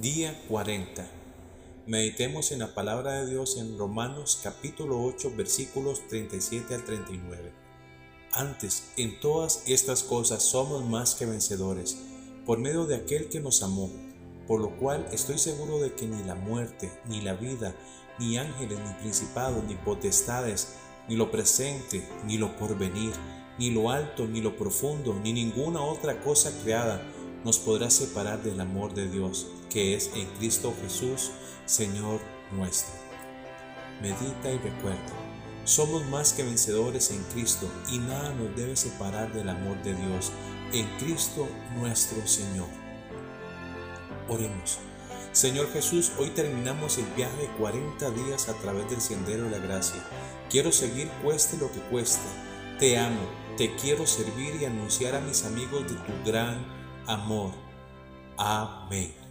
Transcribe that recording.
Día 40. Meditemos en la palabra de Dios en Romanos capítulo 8 versículos 37 al 39. Antes, en todas estas cosas somos más que vencedores, por medio de aquel que nos amó, por lo cual estoy seguro de que ni la muerte, ni la vida, ni ángeles, ni principados, ni potestades, ni lo presente, ni lo porvenir, ni lo alto, ni lo profundo, ni ninguna otra cosa creada, nos podrá separar del amor de Dios, que es en Cristo Jesús, Señor nuestro. Medita y recuerda, somos más que vencedores en Cristo y nada nos debe separar del amor de Dios, en Cristo nuestro Señor. Oremos. Señor Jesús, hoy terminamos el viaje de 40 días a través del sendero de la gracia. Quiero seguir cueste lo que cueste. Te amo, te quiero servir y anunciar a mis amigos de tu gran amor. Amén.